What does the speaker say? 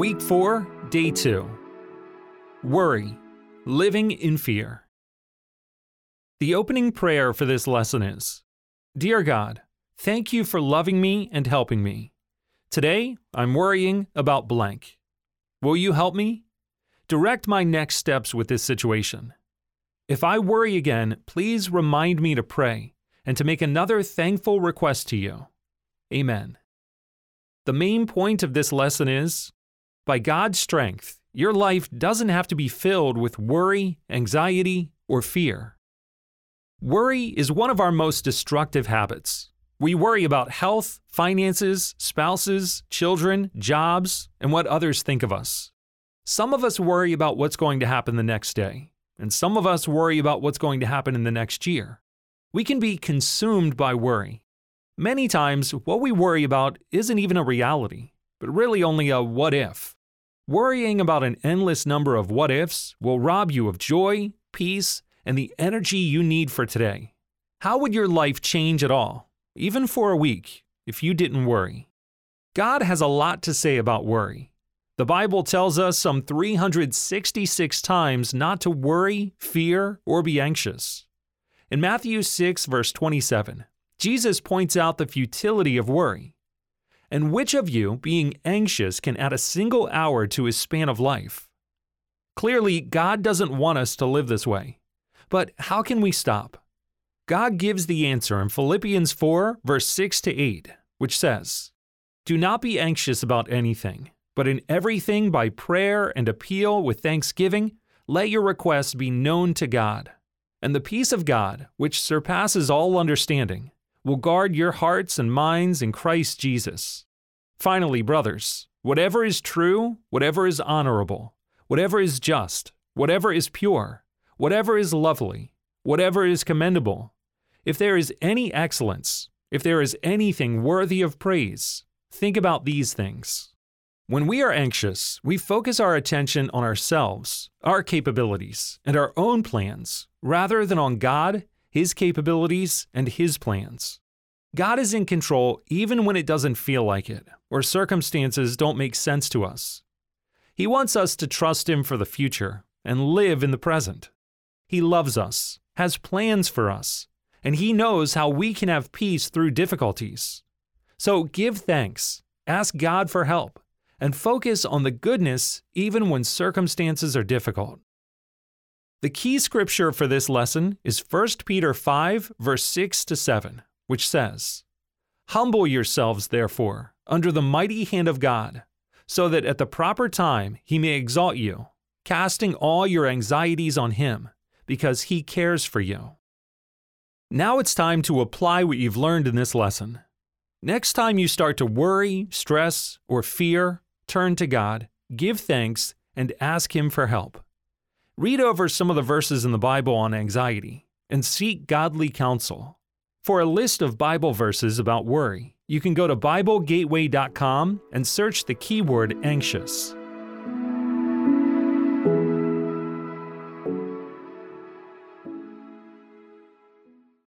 Week 4, Day 2 Worry, Living in Fear. The opening prayer for this lesson is Dear God, thank you for loving me and helping me. Today, I'm worrying about blank. Will you help me? Direct my next steps with this situation. If I worry again, please remind me to pray and to make another thankful request to you. Amen. The main point of this lesson is by God's strength, your life doesn't have to be filled with worry, anxiety, or fear. Worry is one of our most destructive habits. We worry about health, finances, spouses, children, jobs, and what others think of us. Some of us worry about what's going to happen the next day, and some of us worry about what's going to happen in the next year. We can be consumed by worry. Many times, what we worry about isn't even a reality, but really only a what if. Worrying about an endless number of what ifs will rob you of joy, peace, and the energy you need for today. How would your life change at all, even for a week, if you didn't worry? God has a lot to say about worry. The Bible tells us some 366 times not to worry, fear, or be anxious. In Matthew 6, verse 27, Jesus points out the futility of worry. And which of you, being anxious, can add a single hour to his span of life? Clearly, God doesn't want us to live this way. But how can we stop? God gives the answer in Philippians 4, verse 6 to 8, which says, Do not be anxious about anything, but in everything by prayer and appeal with thanksgiving, let your requests be known to God. And the peace of God, which surpasses all understanding, will guard your hearts and minds in Christ Jesus. Finally, brothers, whatever is true, whatever is honorable, whatever is just, whatever is pure, whatever is lovely, whatever is commendable, if there is any excellence, if there is anything worthy of praise, think about these things. When we are anxious, we focus our attention on ourselves, our capabilities, and our own plans, rather than on God his capabilities, and His plans. God is in control even when it doesn't feel like it, or circumstances don't make sense to us. He wants us to trust Him for the future and live in the present. He loves us, has plans for us, and He knows how we can have peace through difficulties. So give thanks, ask God for help, and focus on the goodness even when circumstances are difficult. The key scripture for this lesson is 1 Peter 5, verse 6 to 7, which says, Humble yourselves, therefore, under the mighty hand of God, so that at the proper time he may exalt you, casting all your anxieties on him, because he cares for you. Now it's time to apply what you've learned in this lesson. Next time you start to worry, stress, or fear, turn to God, give thanks, and ask Him for help. Read over some of the verses in the Bible on anxiety and seek godly counsel. For a list of Bible verses about worry, you can go to BibleGateway.com and search the keyword anxious.